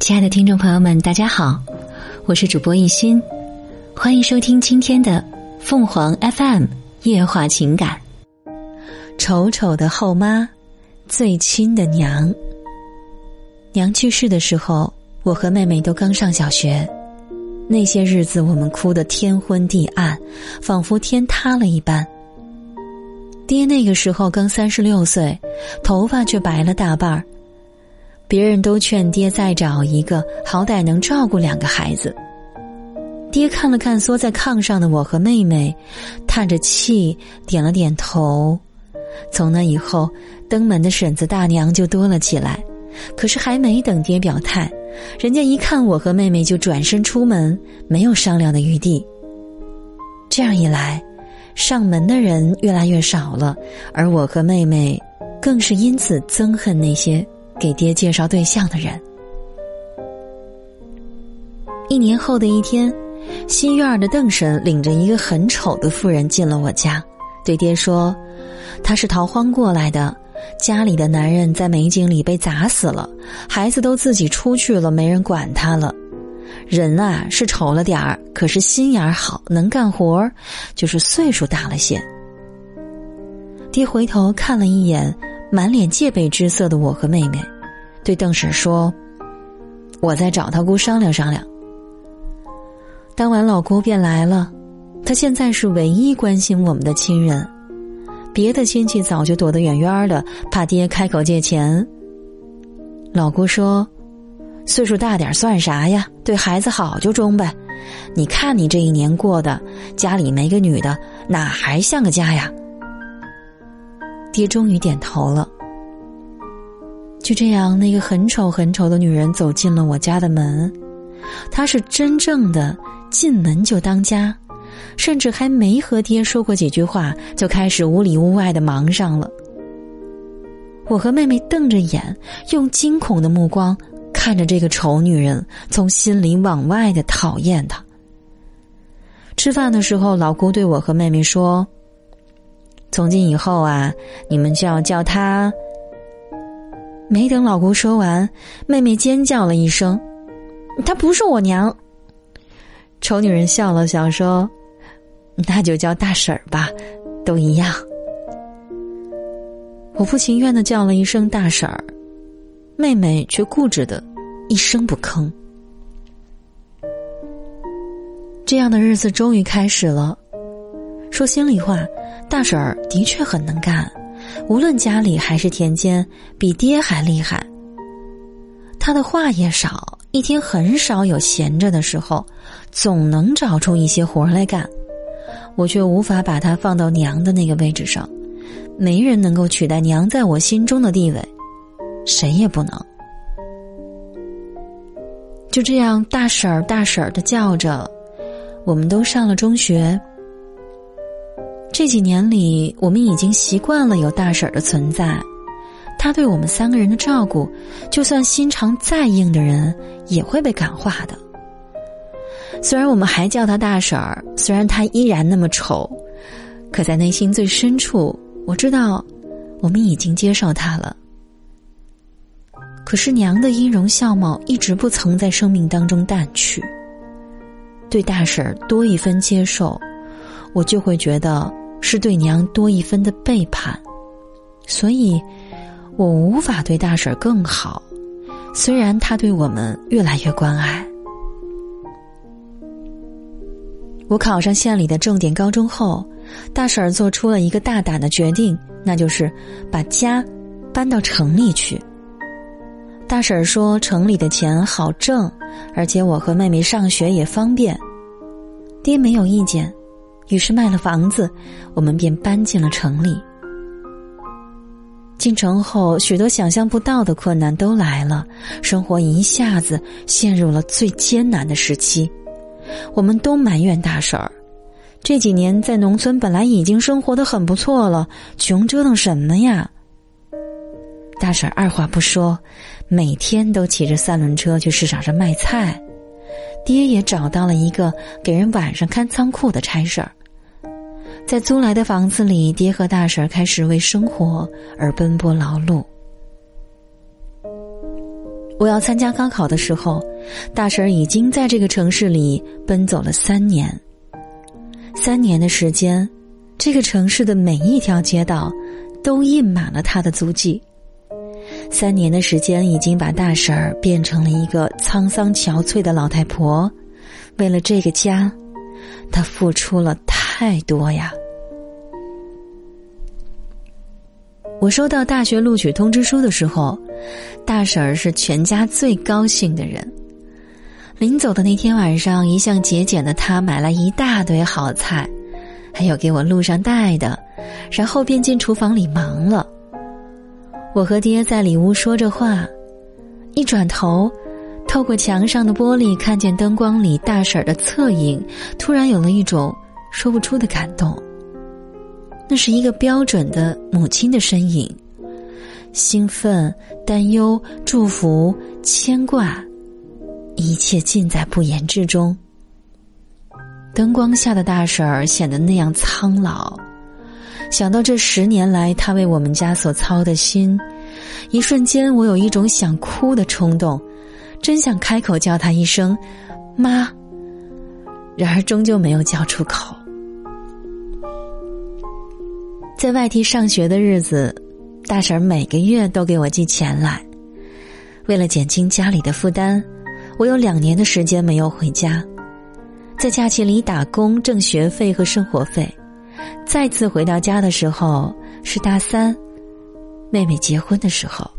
亲爱的听众朋友们，大家好，我是主播一心，欢迎收听今天的凤凰 FM 夜话情感。丑丑的后妈，最亲的娘。娘去世的时候，我和妹妹都刚上小学，那些日子我们哭得天昏地暗，仿佛天塌了一般。爹那个时候刚三十六岁，头发却白了大半儿。别人都劝爹再找一个，好歹能照顾两个孩子。爹看了看缩在炕上的我和妹妹，叹着气，点了点头。从那以后，登门的婶子大娘就多了起来。可是还没等爹表态，人家一看我和妹妹就转身出门，没有商量的余地。这样一来，上门的人越来越少了，而我和妹妹，更是因此憎恨那些。给爹介绍对象的人。一年后的一天，西院的邓婶领着一个很丑的妇人进了我家，对爹说：“他是逃荒过来的，家里的男人在美景里被砸死了，孩子都自己出去了，没人管他了。人啊是丑了点儿，可是心眼好，能干活儿就是岁数大了些。”爹回头看了一眼。满脸戒备之色的我和妹妹，对邓婶说：“我再找他姑商量商量。”当晚老姑便来了，她现在是唯一关心我们的亲人，别的亲戚早就躲得远远的，怕爹开口借钱。老姑说：“岁数大点算啥呀？对孩子好就中呗。你看你这一年过的，家里没个女的，哪还像个家呀？”爹终于点头了。就这样，那个很丑很丑的女人走进了我家的门。她是真正的进门就当家，甚至还没和爹说过几句话，就开始屋里屋外的忙上了。我和妹妹瞪着眼，用惊恐的目光看着这个丑女人，从心里往外的讨厌她。吃饭的时候，老姑对我和妹妹说。从今以后啊，你们就要叫她。没等老公说完，妹妹尖叫了一声：“她不是我娘。”丑女人笑了笑说：“那就叫大婶儿吧，都一样。”我不情愿的叫了一声大婶儿，妹妹却固执的一声不吭。这样的日子终于开始了。说心里话。大婶儿的确很能干，无论家里还是田间，比爹还厉害。他的话也少，一天很少有闲着的时候，总能找出一些活来干。我却无法把他放到娘的那个位置上，没人能够取代娘在我心中的地位，谁也不能。就这样，大婶儿大婶儿的叫着，我们都上了中学。这几年里，我们已经习惯了有大婶儿的存在，她对我们三个人的照顾，就算心肠再硬的人也会被感化的。虽然我们还叫她大婶儿，虽然她依然那么丑，可在内心最深处，我知道，我们已经接受她了。可是娘的音容笑貌一直不曾在生命当中淡去，对大婶儿多一分接受，我就会觉得。是对娘多一分的背叛，所以，我无法对大婶更好。虽然她对我们越来越关爱。我考上县里的重点高中后，大婶做出了一个大胆的决定，那就是把家搬到城里去。大婶说：“城里的钱好挣，而且我和妹妹上学也方便。”爹没有意见。于是卖了房子，我们便搬进了城里。进城后，许多想象不到的困难都来了，生活一下子陷入了最艰难的时期。我们都埋怨大婶儿，这几年在农村本来已经生活的很不错了，穷折腾什么呀？大婶儿二话不说，每天都骑着三轮车去市场上卖菜。爹也找到了一个给人晚上看仓库的差事儿，在租来的房子里，爹和大婶开始为生活而奔波劳碌。我要参加高考的时候，大婶已经在这个城市里奔走了三年。三年的时间，这个城市的每一条街道都印满了他的足迹。三年的时间已经把大婶儿变成了一个沧桑憔悴的老太婆。为了这个家，她付出了太多呀。我收到大学录取通知书的时候，大婶儿是全家最高兴的人。临走的那天晚上，一向节俭的她买了一大堆好菜，还有给我路上带的，然后便进厨房里忙了。我和爹在里屋说着话，一转头，透过墙上的玻璃看见灯光里大婶儿的侧影，突然有了一种说不出的感动。那是一个标准的母亲的身影，兴奋、担忧、祝福、牵挂，一切尽在不言之中。灯光下的大婶儿显得那样苍老，想到这十年来他为我们家所操的心，一瞬间我有一种想哭的冲动，真想开口叫他一声“妈”，然而终究没有叫出口。在外地上学的日子，大婶每个月都给我寄钱来。为了减轻家里的负担，我有两年的时间没有回家，在假期里打工挣学费和生活费。再次回到家的时候是大三，妹妹结婚的时候。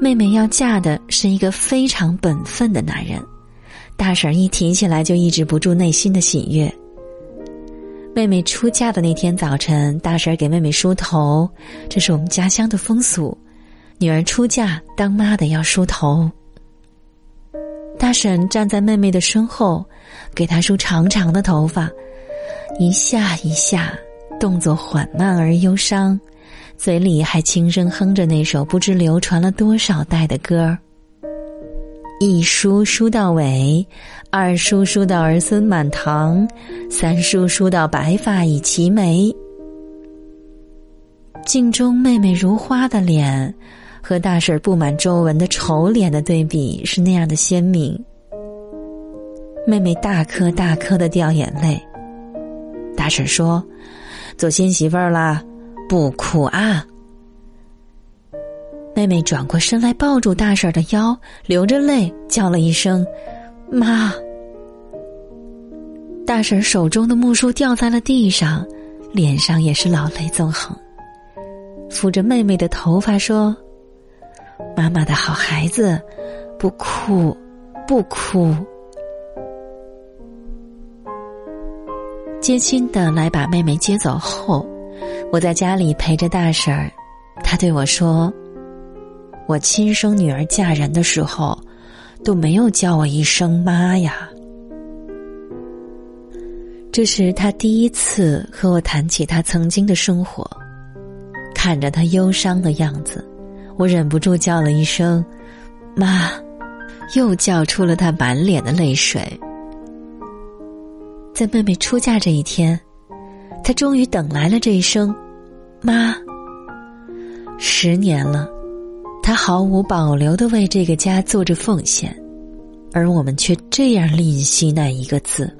妹妹要嫁的是一个非常本分的男人，大婶一提起来就抑制不住内心的喜悦。妹妹出嫁的那天早晨，大婶给妹妹梳头，这是我们家乡的风俗。女儿出嫁，当妈的要梳头。大婶站在妹妹的身后，给她梳长长的头发，一下一下，动作缓慢而忧伤，嘴里还轻声哼着那首不知流传了多少代的歌儿。一梳梳到尾，二梳梳到儿孙满堂，三梳梳到白发已齐眉。镜中妹妹如花的脸，和大婶布满皱纹的丑脸的对比是那样的鲜明。妹妹大颗大颗的掉眼泪。大婶说：“做新媳妇儿啦，不哭啊。”妹妹转过身来，抱住大婶的腰，流着泪叫了一声：“妈。”大婶手中的木梳掉在了地上，脸上也是老泪纵横，抚着妹妹的头发说：“妈妈的好孩子，不哭，不哭。”接亲的来把妹妹接走后，我在家里陪着大婶儿，她对我说。我亲生女儿嫁人的时候，都没有叫我一声妈呀。这是他第一次和我谈起他曾经的生活，看着他忧伤的样子，我忍不住叫了一声“妈”，又叫出了他满脸的泪水。在妹妹出嫁这一天，他终于等来了这一声“妈”。十年了。他毫无保留的为这个家做着奉献，而我们却这样吝惜那一个字。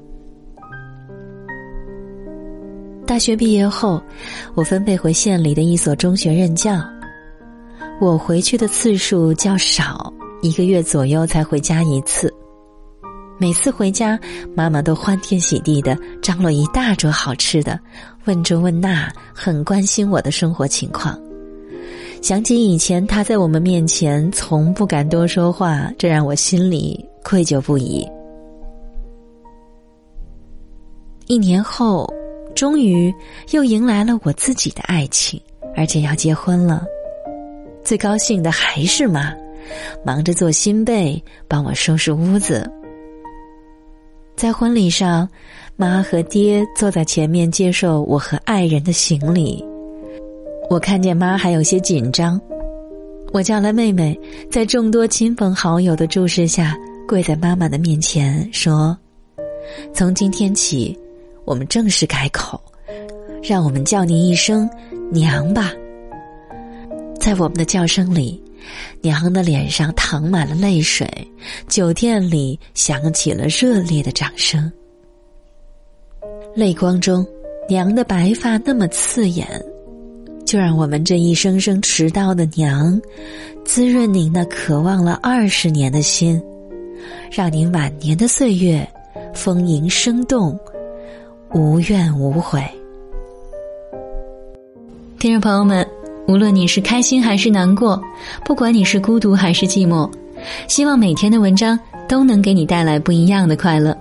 大学毕业后，我分配回县里的一所中学任教。我回去的次数较少，一个月左右才回家一次。每次回家，妈妈都欢天喜地的张罗一大桌好吃的，问这问那，很关心我的生活情况。想起以前他在我们面前从不敢多说话，这让我心里愧疚不已。一年后，终于又迎来了我自己的爱情，而且要结婚了。最高兴的还是妈，忙着做新被，帮我收拾屋子。在婚礼上，妈和爹坐在前面接受我和爱人的行礼。我看见妈还有些紧张，我叫来妹妹，在众多亲朋好友的注视下，跪在妈妈的面前说：“从今天起，我们正式改口，让我们叫您一声娘吧。”在我们的叫声里，娘的脸上淌满了泪水，酒店里响起了热烈的掌声。泪光中，娘的白发那么刺眼，就让我们这一声声迟到的娘，滋润您那渴望了二十年的心，让您晚年的岁月丰盈生动，无怨无悔。听众朋友们。无论你是开心还是难过，不管你是孤独还是寂寞，希望每天的文章都能给你带来不一样的快乐。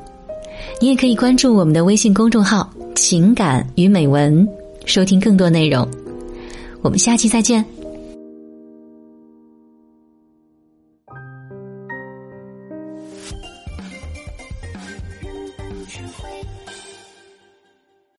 你也可以关注我们的微信公众号“情感与美文”，收听更多内容。我们下期再见。